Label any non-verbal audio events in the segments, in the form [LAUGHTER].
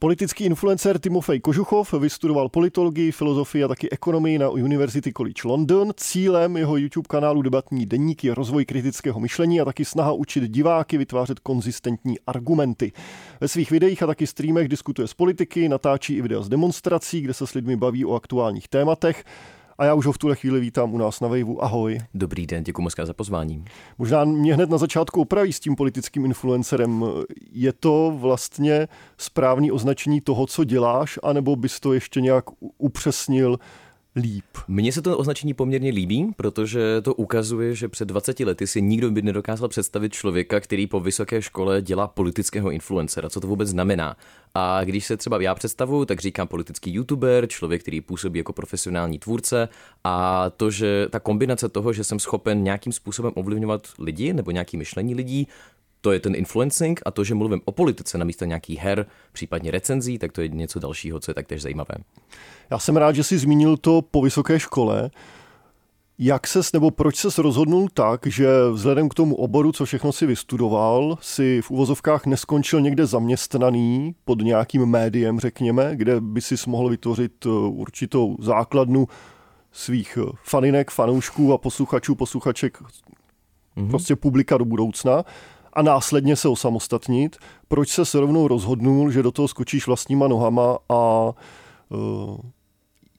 Politický influencer Timofej Kožuchov vystudoval politologii, filozofii a taky ekonomii na University College London. Cílem jeho YouTube kanálu Debatní denník je rozvoj kritického myšlení a taky snaha učit diváky vytvářet konzistentní argumenty. Ve svých videích a taky streamech diskutuje s politiky, natáčí i videa z demonstrací, kde se s lidmi baví o aktuálních tématech. A já už ho v tuhle chvíli vítám u nás na Vejvu. Ahoj. Dobrý den, děkuji moc za pozvání. Možná mě hned na začátku opraví s tím politickým influencerem. Je to vlastně správný označení toho, co děláš, anebo bys to ještě nějak upřesnil? Líp. Mně se to označení poměrně líbí, protože to ukazuje, že před 20 lety si nikdo by nedokázal představit člověka, který po vysoké škole dělá politického influencera. Co to vůbec znamená? A když se třeba já představuju, tak říkám politický youtuber, člověk, který působí jako profesionální tvůrce a to, že ta kombinace toho, že jsem schopen nějakým způsobem ovlivňovat lidi nebo nějaký myšlení lidí, to je ten influencing a to, že mluvím o politice na místo nějakých her, případně recenzí, tak to je něco dalšího, co je taktéž zajímavé. Já jsem rád, že jsi zmínil to po vysoké škole. Jak ses nebo proč ses rozhodnul tak, že vzhledem k tomu oboru, co všechno si vystudoval, si v uvozovkách neskončil někde zaměstnaný pod nějakým médiem, řekněme, kde by si mohl vytvořit uh, určitou základnu svých uh, faninek, fanoušků a posluchačů, posluchaček, mm-hmm. prostě publika do budoucna a následně se osamostatnit. Proč se rovnou rozhodnul, že do toho skočíš vlastníma nohama a uh,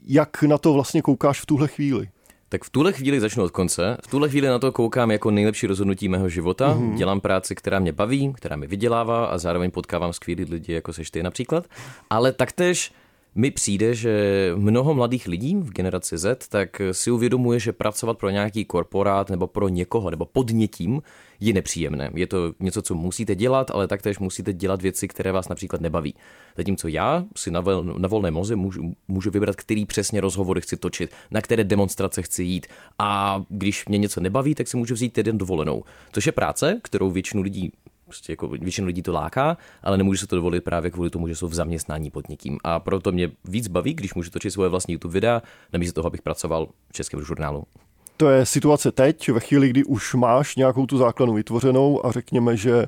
jak na to vlastně koukáš v tuhle chvíli? Tak v tuhle chvíli začnu od konce. V tuhle chvíli na to koukám jako nejlepší rozhodnutí mého života. Mm-hmm. Dělám práci, která mě baví, která mi vydělává a zároveň potkávám skvělý lidi, jako seš ty například. Ale taktéž mi přijde, že mnoho mladých lidí v generaci Z tak si uvědomuje, že pracovat pro nějaký korporát nebo pro někoho nebo pod někým je nepříjemné. Je to něco, co musíte dělat, ale taktéž musíte dělat věci, které vás například nebaví. Zatímco já si na, vol, na volné moze můžu, můžu vybrat, který přesně rozhovory chci točit, na které demonstrace chci jít a když mě něco nebaví, tak si můžu vzít jeden dovolenou. Což je práce, kterou většinu lidí Prostě jako většinu lidí to láká, ale nemůže se to dovolit právě kvůli tomu, že jsou v zaměstnání pod někým. A proto mě víc baví, když můžu točit svoje vlastní YouTube videa, namísto toho, abych pracoval v českém žurnálu. To je situace teď, ve chvíli, kdy už máš nějakou tu základnu vytvořenou a řekněme, že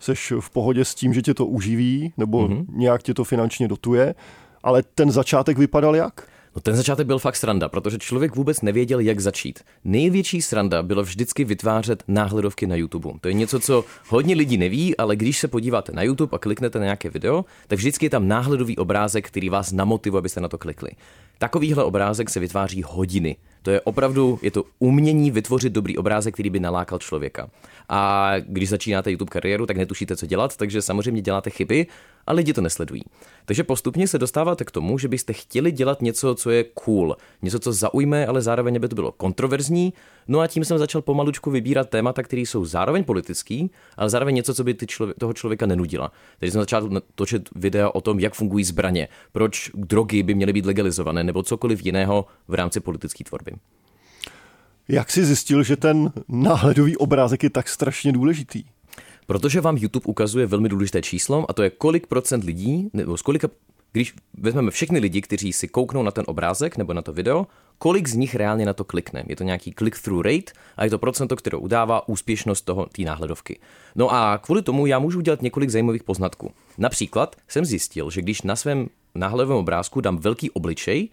seš v pohodě s tím, že tě to uživí, nebo mm-hmm. nějak tě to finančně dotuje, ale ten začátek vypadal jak? No ten začátek byl fakt sranda, protože člověk vůbec nevěděl, jak začít. Největší sranda bylo vždycky vytvářet náhledovky na YouTube. To je něco, co hodně lidí neví, ale když se podíváte na YouTube a kliknete na nějaké video, tak vždycky je tam náhledový obrázek, který vás namotivuje, abyste na to klikli. Takovýhle obrázek se vytváří hodiny. To je opravdu, je to umění vytvořit dobrý obrázek, který by nalákal člověka. A když začínáte YouTube kariéru, tak netušíte, co dělat, takže samozřejmě děláte chyby a lidi to nesledují. Takže postupně se dostáváte k tomu, že byste chtěli dělat něco, co je cool, něco, co zaujme, ale zároveň by to bylo kontroverzní. No a tím jsem začal pomalučku vybírat témata, které jsou zároveň politický, ale zároveň něco, co by ty člověk, toho člověka nenudila. Takže jsem začal točit videa o tom, jak fungují zbraně, proč drogy by měly být legalizované nebo cokoliv jiného v rámci politické tvorby. Jak jsi zjistil, že ten náhledový obrázek je tak strašně důležitý? Protože vám YouTube ukazuje velmi důležité číslo a to je kolik procent lidí, nebo z kolika, když vezmeme všechny lidi, kteří si kouknou na ten obrázek nebo na to video, kolik z nich reálně na to klikne. Je to nějaký click-through rate a je to procento, které udává úspěšnost toho té náhledovky. No a kvůli tomu já můžu udělat několik zajímavých poznatků. Například jsem zjistil, že když na svém náhledovém obrázku dám velký obličej,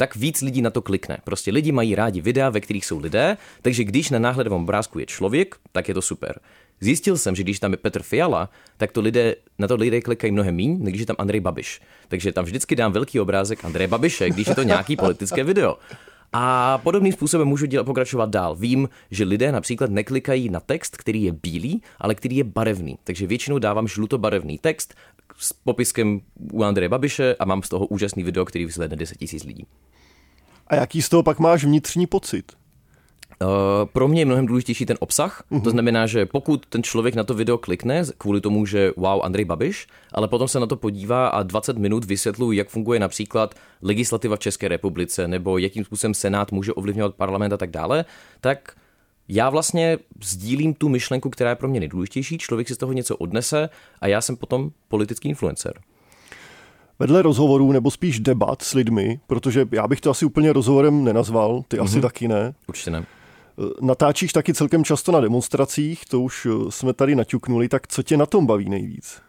tak víc lidí na to klikne. Prostě lidi mají rádi videa, ve kterých jsou lidé, takže když na náhledovém obrázku je člověk, tak je to super. Zjistil jsem, že když tam je Petr Fiala, tak to lidé, na to lidé klikají mnohem méně, než když je tam Andrej Babiš. Takže tam vždycky dám velký obrázek Andreje Babiše, když je to nějaký politické video. A podobným způsobem můžu dělat, pokračovat dál. Vím, že lidé například neklikají na text, který je bílý, ale který je barevný. Takže většinou dávám žlutobarevný text s popiskem u Andreje Babiše a mám z toho úžasný video, který vyzvedne 10 000 lidí. A jaký z toho pak máš vnitřní pocit? Uh, pro mě je mnohem důležitější ten obsah. Uh-huh. To znamená, že pokud ten člověk na to video klikne kvůli tomu, že wow, Andrej Babiš, ale potom se na to podívá a 20 minut vysvětluji, jak funguje například legislativa v České republice nebo jakým způsobem Senát může ovlivňovat parlament a tak dále, tak já vlastně sdílím tu myšlenku, která je pro mě nejdůležitější, člověk si z toho něco odnese a já jsem potom politický influencer. Vedle rozhovorů nebo spíš debat s lidmi, protože já bych to asi úplně rozhovorem nenazval, ty mm-hmm. asi mhm. taky ne. Určitě ne. Eh, natáčíš taky celkem často na demonstracích, to už eh, jsme tady naťuknuli, tak co tě na tom baví nejvíc?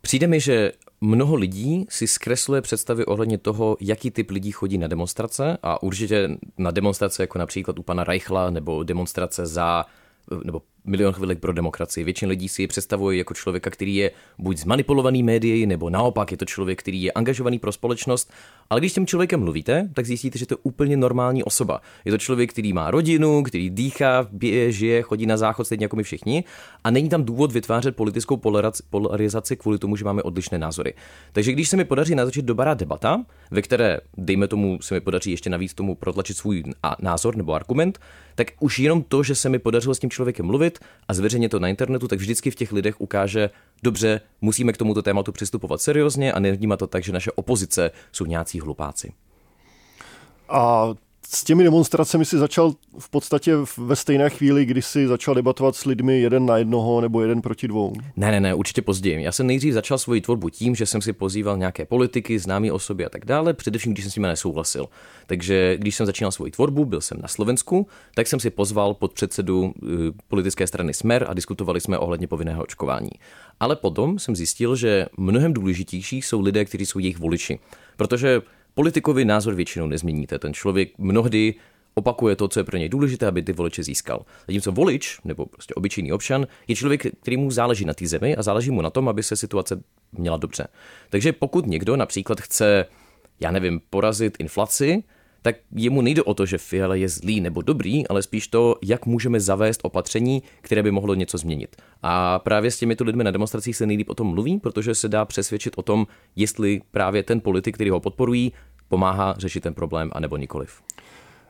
Přijde mi, že mnoho lidí si zkresluje představy ohledně toho, jaký typ lidí chodí na demonstrace a určitě na demonstrace jako například u pana Reichla nebo demonstrace za nebo milion chvilek pro demokracii. Většina lidí si je představuje jako člověka, který je buď zmanipulovaný médií, nebo naopak je to člověk, který je angažovaný pro společnost. Ale když s tím člověkem mluvíte, tak zjistíte, že to je úplně normální osoba. Je to člověk, který má rodinu, který dýchá, bije, žije, chodí na záchod stejně jako my všichni a není tam důvod vytvářet politickou polarizaci kvůli tomu, že máme odlišné názory. Takže když se mi podaří natočit dobrá debata, ve které, dejme tomu, se mi podaří ještě navíc tomu protlačit svůj názor nebo argument, tak už jenom to, že se mi podařilo s tím člověkem mluvit a zveřejnit to na internetu, tak vždycky v těch lidech ukáže, dobře, musíme k tomuto tématu přistupovat seriózně a nevnímat to tak, že naše opozice jsou nějací hlupáci. A s těmi demonstracemi si začal v podstatě ve stejné chvíli, kdy si začal debatovat s lidmi jeden na jednoho nebo jeden proti dvou? Ne, ne, ne, určitě později. Já jsem nejdřív začal svoji tvorbu tím, že jsem si pozýval nějaké politiky, známé osoby a tak dále, především když jsem s nimi nesouhlasil. Takže když jsem začínal svoji tvorbu, byl jsem na Slovensku, tak jsem si pozval pod předsedu uh, politické strany Smer a diskutovali jsme ohledně povinného očkování. Ale potom jsem zjistil, že mnohem důležitější jsou lidé, kteří jsou jejich voliči. Protože Politikovi názor většinou nezměníte. Ten člověk mnohdy opakuje to, co je pro něj důležité, aby ty voliče získal. Zatímco volič, nebo prostě obyčejný občan, je člověk, který mu záleží na té zemi a záleží mu na tom, aby se situace měla dobře. Takže pokud někdo například chce, já nevím, porazit inflaci, tak jemu nejde o to, že Fiala je zlý nebo dobrý, ale spíš to, jak můžeme zavést opatření, které by mohlo něco změnit. A právě s těmito lidmi na demonstracích se nejlíp o tom mluví, protože se dá přesvědčit o tom, jestli právě ten politik, který ho podporují, pomáhá řešit ten problém, anebo nikoliv.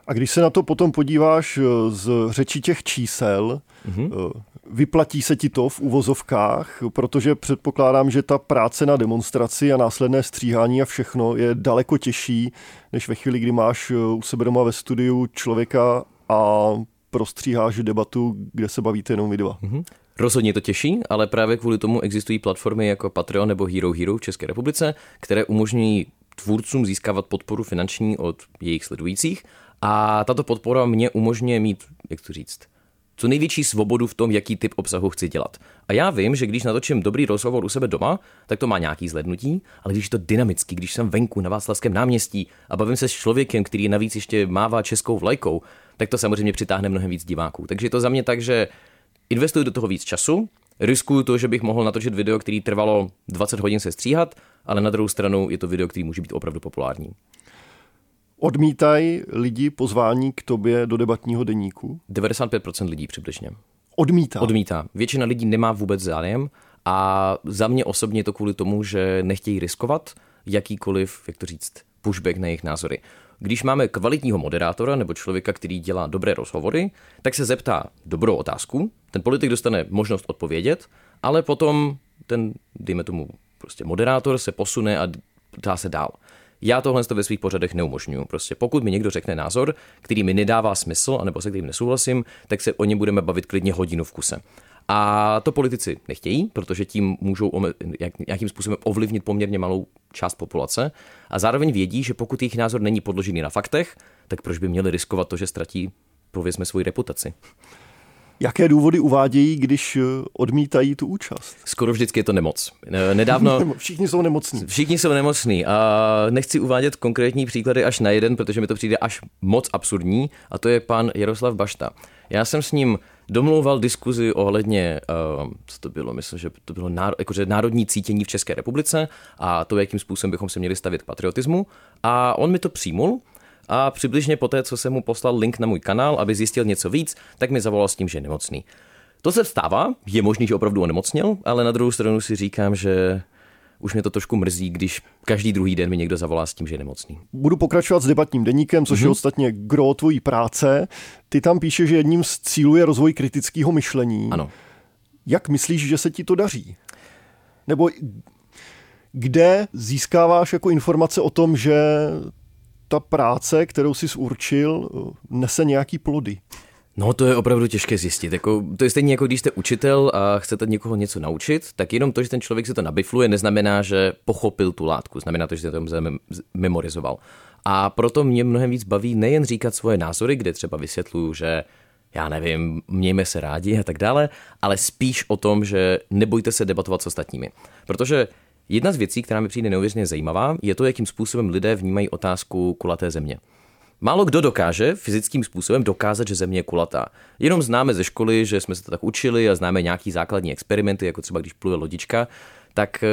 A když se na to potom podíváš eh, z řeči těch čísel, mm-hmm. vyplatí se ti to v uvozovkách, protože předpokládám, že ta práce na demonstraci a následné stříhání a všechno je daleko těžší, než ve chvíli, kdy máš eh, u sebe doma ve studiu člověka a prostříháš debatu, kde se bavíte jenom vy dva. Mm-hmm. Rozhodně to těší, ale právě kvůli tomu existují platformy jako Patreon nebo Hero Hero v České republice, které umožňují tvůrcům získávat podporu finanční od jejich sledujících a tato podpora mě umožňuje mít, jak to říct, co největší svobodu v tom, jaký typ obsahu chci dělat. A já vím, že když natočím dobrý rozhovor u sebe doma, tak to má nějaký zlednutí, ale když je to dynamický, když jsem venku na Václavském náměstí a bavím se s člověkem, který navíc ještě mává českou vlajkou, tak to samozřejmě přitáhne mnohem víc diváků. Takže je to za mě tak, že investuju do toho víc času, riskuju to, že bych mohl natočit video, který trvalo 20 hodin se stříhat, ale na druhou stranu je to video, který může být opravdu populární. Odmítají lidi pozvání k tobě do debatního deníku? 95% lidí přibližně. Odmítá? Odmítá. Většina lidí nemá vůbec zájem a za mě osobně je to kvůli tomu, že nechtějí riskovat jakýkoliv, jak to říct, pushback na jejich názory. Když máme kvalitního moderátora nebo člověka, který dělá dobré rozhovory, tak se zeptá dobrou otázku, ten politik dostane možnost odpovědět, ale potom ten, dejme tomu, prostě moderátor se posune a dá se dál. Já tohle ve svých pořadech neumožňuji. Prostě pokud mi někdo řekne názor, který mi nedává smysl, anebo se kterým nesouhlasím, tak se o ně budeme bavit klidně hodinu v kuse. A to politici nechtějí, protože tím můžou nějakým způsobem ovlivnit poměrně malou část populace a zároveň vědí, že pokud jejich názor není podložený na faktech, tak proč by měli riskovat to, že ztratí, povězme, svoji reputaci. Jaké důvody uvádějí, když eh, odmítají tu účast? Skoro vždycky je to nemoc. Nedávno... [LAUGHS] všichni jsou nemocní. Všichni jsou nemocní a nechci uvádět konkrétní příklady až na jeden, protože mi to přijde až moc absurdní a to je pan Jaroslav Bašta. Já jsem s ním domlouval diskuzi ohledně, uh, co to bylo, myslím, že to bylo náro, jakože národní cítění v České republice a to, jakým způsobem bychom se měli stavit k patriotismu. A on mi to přijmul a přibližně po té, co jsem mu poslal link na můj kanál, aby zjistil něco víc, tak mi zavolal s tím, že je nemocný. To se stává, je možný, že opravdu onemocněl, ale na druhou stranu si říkám, že už mě to trošku mrzí, když každý druhý den mi někdo zavolá s tím, že je nemocný. Budu pokračovat s debatním deníkem, což mm-hmm. je mhm. ostatně gro tvojí práce. Ty tam píše, že jedním z cílů je rozvoj kritického myšlení. Ano. Jak myslíš, že se ti to daří? Nebo kde získáváš jako informace o tom, že ta práce, kterou jsi určil, nese nějaký plody? No, to je opravdu těžké zjistit. Jako, to je stejně jako když jste učitel a chcete někoho něco naučit, tak jenom to, že ten člověk si to nabifluje, neznamená, že pochopil tu látku. Znamená to, že to memorizoval. A proto mě mnohem víc baví nejen říkat svoje názory, kde třeba vysvětluju, že já nevím, mějme se rádi a tak dále, ale spíš o tom, že nebojte se debatovat s ostatními. Protože Jedna z věcí, která mi přijde neuvěřitelně zajímavá, je to, jakým způsobem lidé vnímají otázku kulaté země. Málo kdo dokáže fyzickým způsobem dokázat, že Země je kulatá. Jenom známe ze školy, že jsme se to tak učili a známe nějaký základní experimenty, jako třeba když pluje lodička, tak eh,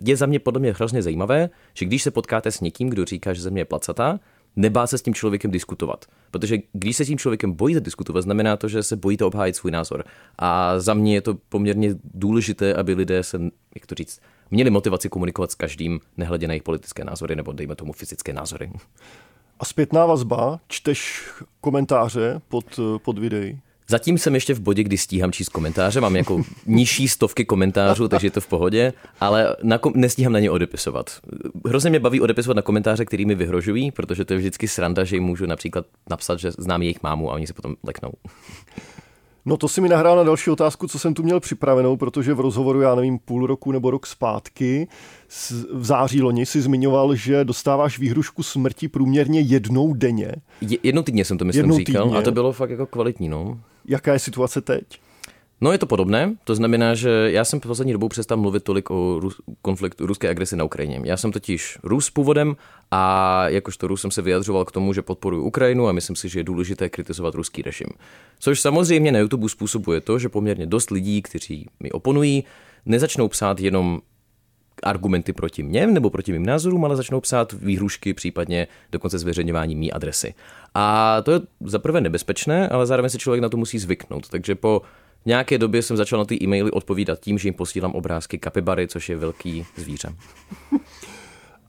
je za mě podle mě hrozně zajímavé, že když se potkáte s někým, kdo říká, že Země je placatá, nebá se s tím člověkem diskutovat. Protože když se s tím člověkem bojíte diskutovat, znamená to, že se bojíte obhájit svůj názor. A za mě je to poměrně důležité, aby lidé se, jak to říct, měli motivaci komunikovat s každým, nehledě na jejich politické názory nebo dejme tomu fyzické názory. A zpětná vazba, čteš komentáře pod, pod videí? Zatím jsem ještě v bodě, kdy stíhám číst komentáře, mám jako [LAUGHS] nižší stovky komentářů, takže je to v pohodě, ale na kom- nestíhám na ně odepisovat. Hrozně mě baví odepisovat na komentáře, který mi vyhrožují, protože to je vždycky sranda, že jim můžu například napsat, že znám jejich mámu a oni se potom leknou. No to si mi nahrál na další otázku, co jsem tu měl připravenou, protože v rozhovoru, já nevím, půl roku nebo rok zpátky, v září loni si zmiňoval, že dostáváš výhrušku smrti průměrně jednou denně. Je, jednou týdně jsem to myslím jednou říkal týdně. a to bylo fakt jako kvalitní, no. Jaká je situace teď? No je to podobné, to znamená, že já jsem v poslední dobou přestal mluvit tolik o Rus- konfliktu ruské agresi na Ukrajině. Já jsem totiž Rus původem a jakožto Rus jsem se vyjadřoval k tomu, že podporuji Ukrajinu a myslím si, že je důležité kritizovat ruský režim. Což samozřejmě na YouTube způsobuje to, že poměrně dost lidí, kteří mi oponují, nezačnou psát jenom argumenty proti mně nebo proti mým názorům, ale začnou psát výhrušky, případně dokonce zveřejňování mý adresy. A to je zaprvé nebezpečné, ale zároveň se člověk na to musí zvyknout. Takže po nějaké době jsem začal na ty e-maily odpovídat tím, že jim posílám obrázky kapibary, což je velký zvíře.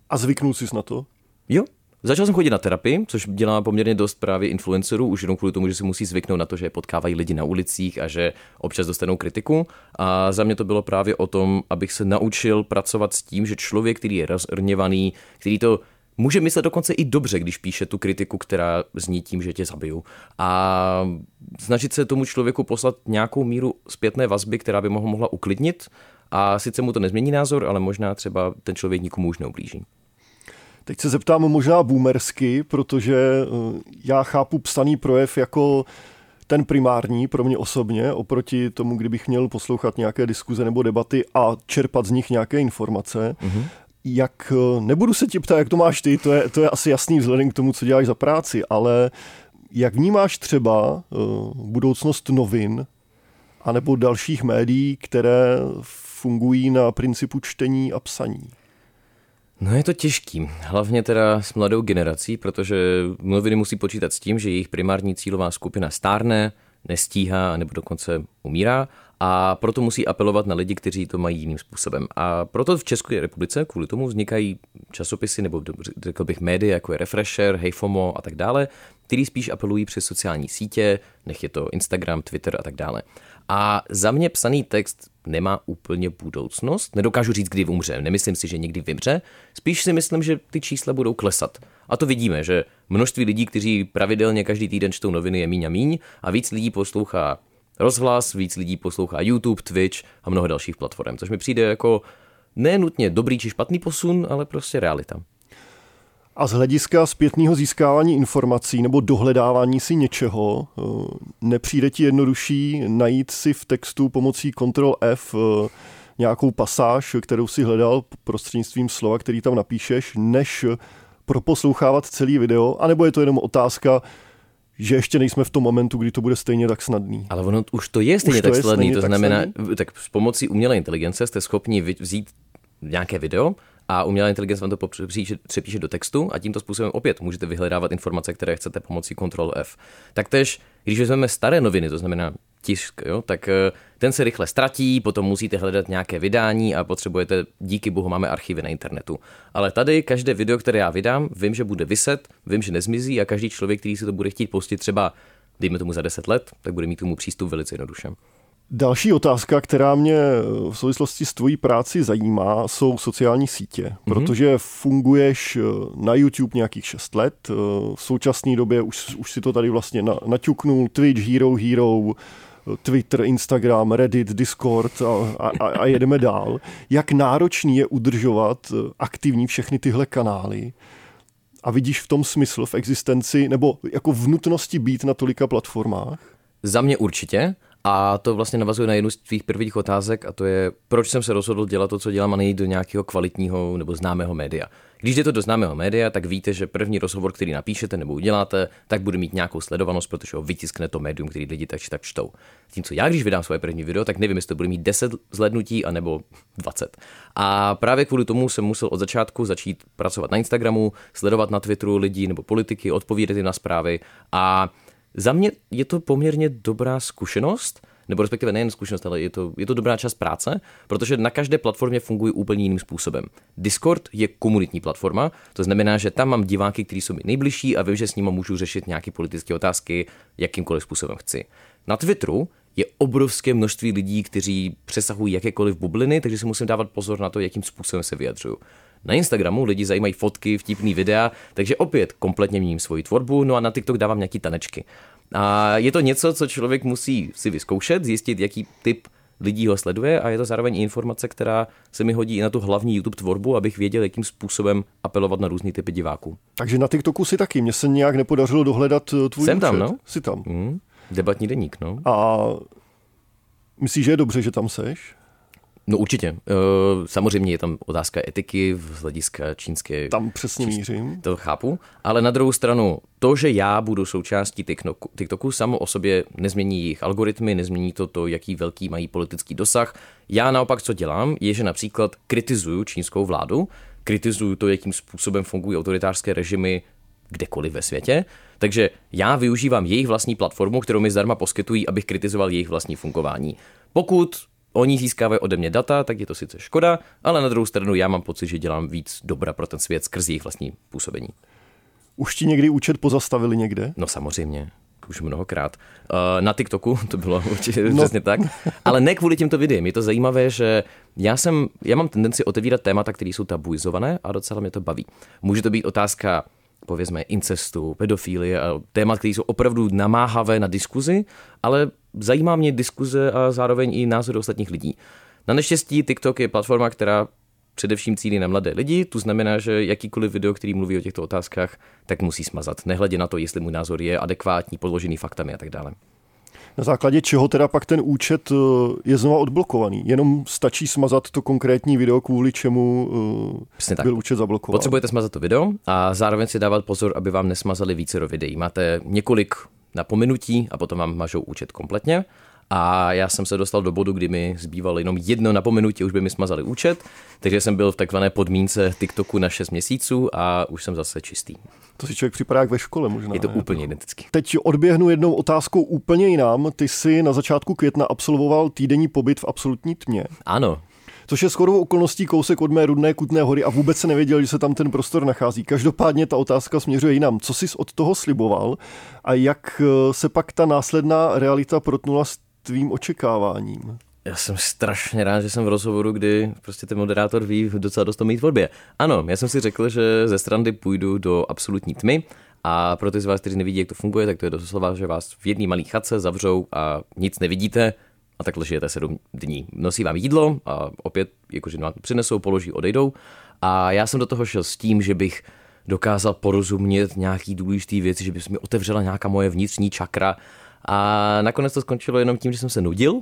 A zvyknul jsi na to? Jo, Začal jsem chodit na terapii, což dělá poměrně dost právě influencerů, už jenom kvůli tomu, že si musí zvyknout na to, že je potkávají lidi na ulicích a že občas dostanou kritiku. A za mě to bylo právě o tom, abych se naučil pracovat s tím, že člověk, který je rozrněvaný, který to může myslet dokonce i dobře, když píše tu kritiku, která zní tím, že tě zabiju. A snažit se tomu člověku poslat nějakou míru zpětné vazby, která by ho mohla uklidnit. A sice mu to nezmění názor, ale možná třeba ten člověk nikomu už neublíží. Teď se zeptám možná boomersky, protože eh, já chápu psaný projev jako ten primární pro mě osobně, oproti tomu, kdybych měl poslouchat nějaké diskuze nebo debaty a čerpat z nich nějaké informace. Mm-hmm. Jak, eh, nebudu se ti ptát, jak to máš ty, to je, to je asi jasný vzhledem k tomu, co děláš za práci, ale jak vnímáš třeba uh, budoucnost novin anebo dalších médií, které fungují na principu čtení a psaní? No je to těžký, hlavně teda s mladou generací, protože noviny musí počítat s tím, že jejich primární cílová skupina stárne, nestíhá nebo dokonce umírá a proto musí apelovat na lidi, kteří to mají jiným způsobem. A proto v České republice kvůli tomu vznikají časopisy nebo řekl bych média, jako je Refresher, Heyfomo a tak dále, který spíš apelují přes sociální sítě, nech je to Instagram, Twitter a tak dále. A za mě psaný text nemá úplně budoucnost. Nedokážu říct, kdy umře. Nemyslím si, že někdy vymře. Spíš si myslím, že ty čísla budou klesat. A to vidíme, že množství lidí, kteří pravidelně každý týden čtou noviny, je míň a míň a víc lidí poslouchá rozhlas, víc lidí poslouchá YouTube, Twitch a mnoho dalších platform, což mi přijde jako nenutně dobrý či špatný posun, ale prostě realita. A z hlediska zpětného získávání informací nebo dohledávání si něčeho, eh, nepřijde ti jednodušší najít si v textu pomocí Ctrl F eh, nějakou pasáž, kterou si hledal prostřednictvím slova, který tam napíšeš, než proposlouchávat celý video, anebo je to jenom otázka, že ještě nejsme v tom momentu, kdy to bude stejně tak snadný. Ale ono už to je stejně už tak to snadný, to znamená, snadný? tak s pomocí umělé inteligence jste schopni vzít nějaké video, a umělá inteligence vám to přepíše do textu a tímto způsobem opět můžete vyhledávat informace, které chcete pomocí Ctrl F. Taktéž, když vezmeme staré noviny, to znamená tisk, jo, tak eh, ten se rychle ztratí, potom musíte hledat nějaké vydání a potřebujete, díky bohu máme archivy na internetu. Ale tady každé video, které já vydám, vím, že bude vyset, vím, že nezmizí a každý člověk, který si to bude chtít pustit třeba, dejme tomu za 10 let, tak bude mít tomu přístup velice jednoduše. Další otázka, která mě v souvislosti s tvojí práci zajímá, jsou sociální sítě, mm-hmm. protože funguješ eh, na YouTube nějakých 6 let, eh, v současné době už, už si to tady vlastně naťuknul, Twitch, Hero Hero, eh, Twitter, Instagram, Reddit, Discord a, a, a jedeme dál. Jak náročný je udržovat aktivní všechny tyhle kanály? A vidíš v tom smysl v existenci nebo jako v nutnosti být na tolika platformách? Za mě určitě. A to vlastně navazuje na jednu z tvých prvních otázek a to je, proč jsem se rozhodl dělat to, co dělám a nejít do nějakého kvalitního nebo známého média. Když jde to do známého média, tak víte, že první rozhovor, který napíšete nebo uděláte, tak bude mít nějakou sledovanost, protože ho vytiskne to médium, který lidi tak či tak čtou. co já, když vydám svoje první video, tak nevím, jestli to bude mít 10 zhlednutí anebo 20. A právě kvůli tomu jsem musel od začátku začít pracovat na Instagramu, sledovat na Twitteru lidi nebo politiky, odpovídat jim na zprávy a za mě je to poměrně dobrá zkušenost, nebo respektive nejen zkušenost, ale je to, je to dobrá část práce, protože na každé platformě funguje úplně jiným způsobem. Discord je komunitní platforma, to znamená, že tam mám diváky, kteří jsou mi nejbližší a vím, že s nimi můžu řešit nějaké politické otázky jakýmkoliv způsobem chci. Na Twitteru je obrovské množství lidí, kteří přesahují jakékoliv bubliny, takže si musím dávat pozor na to, jakým způsobem se vyjadřuju. Na Instagramu lidi zajímají fotky, vtipný videa, takže opět kompletně měním svoji tvorbu, no a na TikTok dávám nějaký tanečky. A je to něco, co člověk musí si vyzkoušet, zjistit, jaký typ lidí ho sleduje a je to zároveň informace, která se mi hodí i na tu hlavní YouTube tvorbu, abych věděl, jakým způsobem apelovat na různý typy diváků. Takže na TikToku si taky, mně se nějak nepodařilo dohledat eh, tvůj Jsem tam, no. Jsi tam. Mm, debatní deník, no. A myslíš, že je dobře, že tam seš? No určitě. Eh, samozřejmě je tam otázka etiky z hlediska čínské. Tam přesně mířím. To chápu. Ale na druhou stranu, to, že já budu součástí TikToku, TikToku samo o sobě nezmění jejich algoritmy, nezmění to, to, jaký velký mají politický dosah. Já naopak, co dělám, je, že například kritizuju čínskou vládu, kritizuju to, jakým způsobem fungují autoritářské režimy kdekoliv ve světě. Takže já využívám jejich vlastní platformu, kterou mi zdarma poskytují, abych kritizoval jejich vlastní fungování. Pokud Oni získávají ode mě data, tak je to sice škoda, ale na druhou stranu já mám pocit, že dělám víc dobra pro ten svět skrz jejich vlastní působení. Už ti někdy účet pozastavili někde? No samozřejmě už mnohokrát. Uh, na TikToku [LAUGHS] to bylo určitě no. přesně tak. Ale ne kvůli těmto videím. Je to zajímavé, že já jsem, já mám tendenci otevírat témata, které jsou tabuizované a docela mě to baví. Může to být otázka povězme incestu, pedofilie a témat, které jsou opravdu namáhavé na diskuzi, ale zajímá mě diskuze a zároveň i názory ostatních lidí. Na neštěstí TikTok je platforma, která především cílí na mladé lidi, to znamená, že jakýkoliv video, který mluví o těchto otázkách, tak musí smazat, nehledě na to, jestli můj názor je adekvátní, podložený faktami a tak dále. Na základě čeho teda pak ten účet eh, je znova odblokovaný? Jenom stačí smazat to konkrétní video, kvůli čemu eh, Přesně byl tak. účet zablokován. Potřebujete smazat to video a zároveň si dávat pozor, aby vám nesmazali více videí. Máte několik napomenutí a potom vám mažou účet kompletně. A já jsem se dostal do bodu, kdy mi zbývalo jenom jedno napomenutí, už by mi smazali účet, takže jsem byl v takzvané podmínce TikToku na 6 měsíců a už jsem zase čistý. To si člověk připadá jak ve škole možná. Je to ne? úplně identický. Teď odběhnu jednou otázkou úplně jinam. Ty jsi na začátku května absolvoval týdenní pobyt v absolutní tmě. Ano, což je shodou okolností kousek od mé rudné Kutné hory a vůbec se nevěděl, že se tam ten prostor nachází. Každopádně ta otázka směřuje jinam. Co jsi od toho sliboval a jak eh, se pak ta následná realita protnula s tvým očekáváním? Já jsem strašně rád, že jsem v rozhovoru, kdy prostě ten moderátor ví docela dost o mý tvorbě. Ano, já jsem si řekl, že ze strandy půjdu do absolutní tmy a pro ty z vás, kteří nevidí, jak to funguje, tak to je doslova, že vás v jedné malé chatce zavřou a nic nevidíte a takhle žijete sedm dní. Nosí vám jídlo a opět, jakože vám přinesou, položí, odejdou. A já jsem do toho šel s tím, že bych dokázal porozumět nějaký důležitý věci, že by se mi otevřela nějaká moje vnitřní čakra. A nakonec to skončilo jenom tím, že jsem se nudil.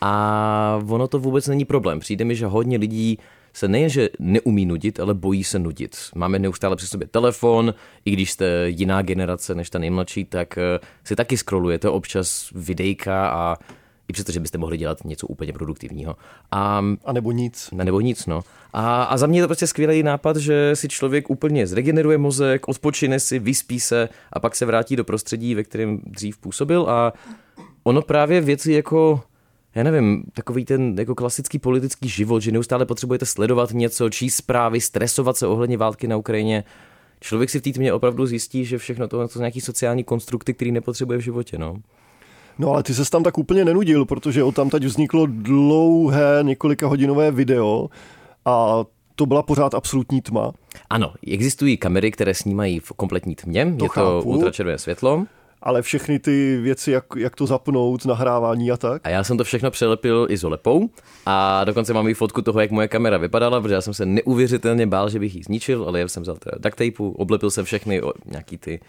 A ono to vůbec není problém. Přijde mi, že hodně lidí se nejenže neumí nudit, ale bojí se nudit. Máme neustále při sobě telefon, i když jste jiná generace než ta nejmladší, tak eh, si taky scrollujete občas videjka a i přesto, že byste mohli dělat něco úplně produktivního. A, a nebo nic. A nebo nic, no. A, a za mě je to prostě skvělý nápad, že si člověk úplně zregeneruje mozek, odpočine si, vyspí se a pak se vrátí do prostředí, ve kterém dřív působil a ono právě věci jako já nevím, takový ten jako klasický politický život, že neustále potřebujete sledovat něco, číst zprávy, stresovat se ohledně války na Ukrajině. Člověk si v té tmě opravdu zjistí, že všechno to, to jsou nějaký sociální konstrukty, který nepotřebuje v životě. No. No ale ty se tam tak úplně nenudil, protože o tam teď vzniklo dlouhé několika hodinové video a to byla pořád absolutní tma. Ano, existují kamery, které snímají v kompletní tmě, to je chápu. to ultračervené světlo. Ale všechny ty věci, jak, jak to zapnout, nahrávání a tak. A já jsem to všechno přelepil izolepou a dokonce mám i fotku toho, jak moje kamera vypadala, protože já jsem se neuvěřitelně bál, že bych ji zničil, ale já jsem vzal teda duct tape, oblepil jsem všechny nějaký ty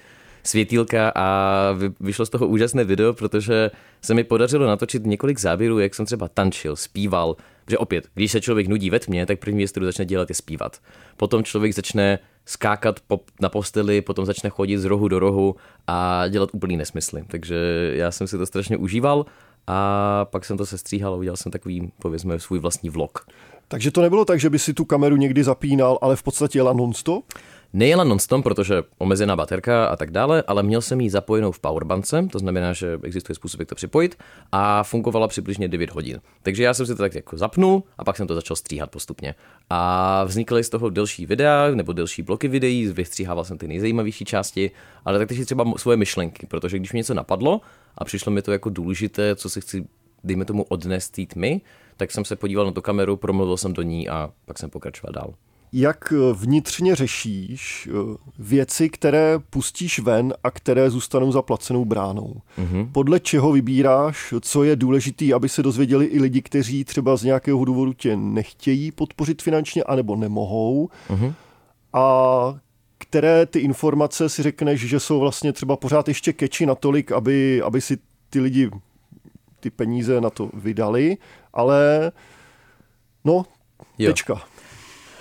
světýlka a vyšlo z toho úžasné video, protože se mi podařilo natočit několik záběrů, jak jsem třeba tančil, zpíval, že opět, když se člověk nudí ve tmě, tak první věc, kterou začne dělat, je zpívat. Potom člověk začne skákat na posteli, potom začne chodit z rohu do rohu a dělat úplný nesmysly. Takže já jsem si to strašně užíval a pak jsem to sestříhal a udělal jsem takový, povězme, svůj vlastní vlog. Takže to nebylo tak, že by si tu kameru někdy zapínal, ale v podstatě jela non-stop? Nejela non-stop, protože omezená baterka a tak dále, ale měl jsem ji zapojenou v powerbance, to znamená, že existuje způsob, jak to připojit a fungovala přibližně 9 hodin. Takže já jsem si to tak jako zapnul a pak jsem to začal stříhat postupně. A vznikly z toho delší videa nebo delší bloky videí, vystříhával jsem ty nejzajímavější části, ale tak si třeba svoje myšlenky, protože když mi něco napadlo a přišlo mi to jako důležité, co si chci, dejme tomu, odnést tmy, tak jsem se podíval na tu kameru, promluvil jsem do ní a pak jsem pokračoval dál jak eh, vnitřně řešíš eh, věci, které pustíš ven a které zůstanou zaplacenou bránou. Mm-hmm. Podle čeho vybíráš, co je důležité, aby se dozvěděli i lidi, kteří třeba z nějakého důvodu tě nechtějí podpořit finančně, anebo nemohou. Mm-hmm. A které ty informace si řekneš, že jsou vlastně třeba pořád ještě keči natolik, aby, aby si ty lidi ty peníze na to vydali, ale no, jo. tečka.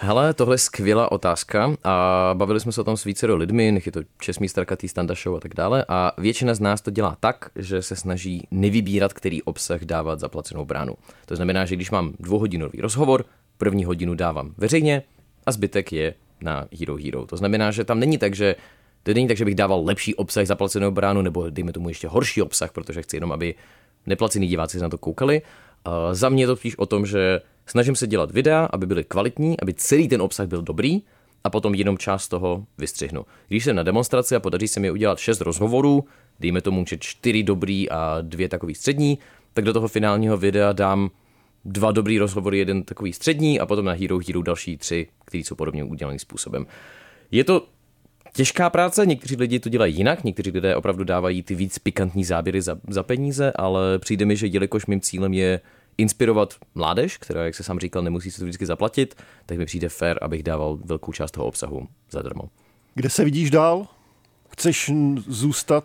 Hele, tohle je skvělá otázka a bavili jsme se o tom s více lidmi, nech je to Česmí Starkatý, Standa Show a tak dále a většina z nás to dělá tak, že se snaží nevybírat, který obsah dávat za placenou bránu. To znamená, že když mám dvouhodinový rozhovor, první hodinu dávám veřejně a zbytek je na Hero Hero. To znamená, že tam není tak, že to není tak, že bych dával lepší obsah za placenou bránu, nebo dejme tomu ještě horší obsah, protože chci jenom, aby neplacení diváci se na to koukali. Uh, za mě je to spíš o tom, že Snažím se dělat videa, aby byly kvalitní, aby celý ten obsah byl dobrý a potom jenom část toho vystřihnu. Když jsem na demonstraci a podaří se mi udělat šest rozhovorů, dejme tomu, že čtyři dobrý a dvě takový střední, tak do toho finálního videa dám dva dobrý rozhovory, jeden takový střední a potom na Hero Hero další tři, které jsou podobně udělaný způsobem. Je to těžká práce, někteří lidi to dělají jinak, někteří lidé opravdu dávají ty víc pikantní záběry za, za peníze, ale přijde mi, že jelikož mým cílem je inspirovat mládež, která, jak se sám říkal, nemusí se to vždycky zaplatit, tak mi přijde fér, abych dával velkou část toho obsahu zadarmo. Kde se vidíš dál? Chceš zůstat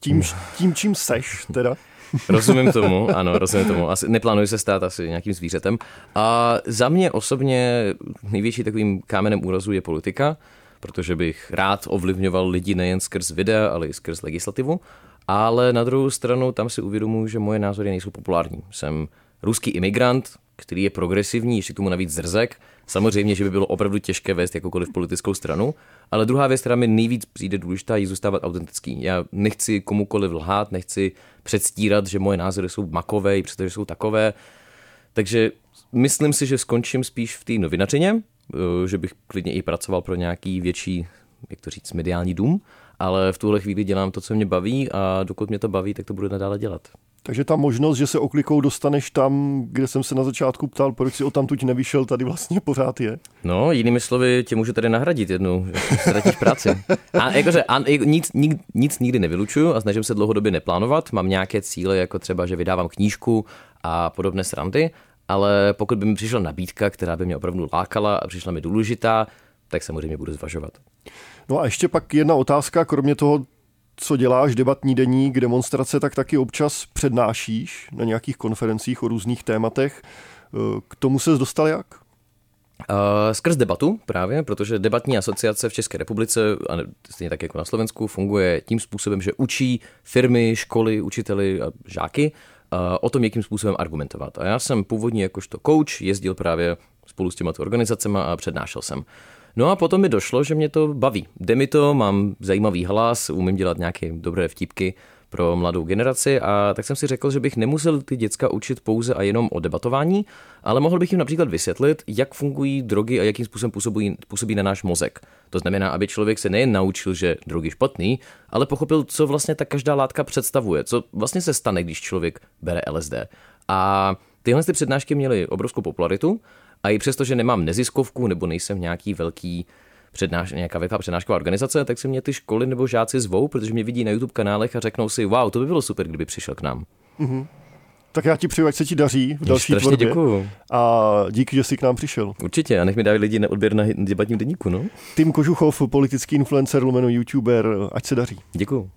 tím, [LAUGHS] tím čím seš teda? [LAUGHS] rozumím tomu, [LAUGHS] ano, rozumím tomu. Asi neplánuji se stát asi nějakým zvířetem. A za mě osobně největší takovým kámenem úrazu je politika, protože bych rád ovlivňoval lidi nejen skrz videa, ale i skrz legislativu. Ale na druhou stranu tam si uvědomuji, že moje názory nejsou populární. Jsem ruský imigrant, který je progresivní, ještě k tomu navíc zrzek. Samozřejmě, že by bylo opravdu těžké vést jakoukoliv politickou stranu, ale druhá věc, která mi nejvíc přijde důležitá, je zůstávat autentický. Já nechci komukoliv lhát, nechci předstírat, že moje názory jsou makové, přestože jsou takové. Takže myslím si, že skončím spíš v té novinařině, že bych klidně i pracoval pro nějaký větší, jak to říct, mediální dům, ale v tuhle chvíli dělám to, co mě baví a dokud mě to baví, tak to budu nadále dělat. Takže ta možnost, že se oklikou dostaneš tam, kde jsem se na začátku ptal, proč si o tam tuď nevyšel, tady vlastně pořád je. No, jinými slovy, tě můžu tady nahradit jednou, ztratíš práci. A jakože a, nic, nic, nic nikdy nevylučuju a snažím se dlouhodobě neplánovat. Mám nějaké cíle, jako třeba, že vydávám knížku a podobné srandy, ale pokud by mi přišla nabídka, která by mě opravdu lákala a přišla mi důležitá, tak samozřejmě budu zvažovat. No a ještě pak jedna otázka, kromě toho, co děláš, debatní deník, demonstrace, tak taky občas přednášíš na nějakých konferencích o různých tématech. Eh, k tomu se dostal jak? Uh, skrz debatu právě, protože debatní asociace v České republice, a stejně tak jako na Slovensku, funguje tím způsobem, že učí firmy, školy, učiteli a žáky uh, o tom, jakým způsobem argumentovat. A já jsem původně jakožto coach jezdil právě spolu s těma organizacemi a přednášel jsem. No a potom mi došlo, že mě to baví. Jde mi to, mám zajímavý hlas, umím dělat nějaké dobré vtipky pro mladou generaci a tak jsem si řekl, že bych nemusel ty děcka učit pouze a jenom o debatování, ale mohl bych jim například vysvětlit, jak fungují drogy a jakým způsobem působí, působí na náš mozek. To znamená, aby člověk se nejen naučil, že drogy špatný, ale pochopil, co vlastně ta každá látka představuje, co vlastně se stane, když člověk bere LSD. A tyhle ty přednášky měly obrovskou popularitu a i přesto, že nemám neziskovku nebo nejsem nějaký velký přednáš, nějaká velká přednášková organizace, tak si mě ty školy nebo žáci zvou, protože mě vidí na YouTube kanálech a řeknou si, wow, to by bylo super, kdyby přišel k nám. Mm-hmm. Tak já ti přeju, ať se ti daří v další Strašně tvorbě. děkuju. A díky, že jsi k nám přišel. Určitě, a nech mi dají lidi na odběr na debatním deníku, no? Tim Kožuchov, politický influencer, lomeno youtuber, ať se daří. Děkuju.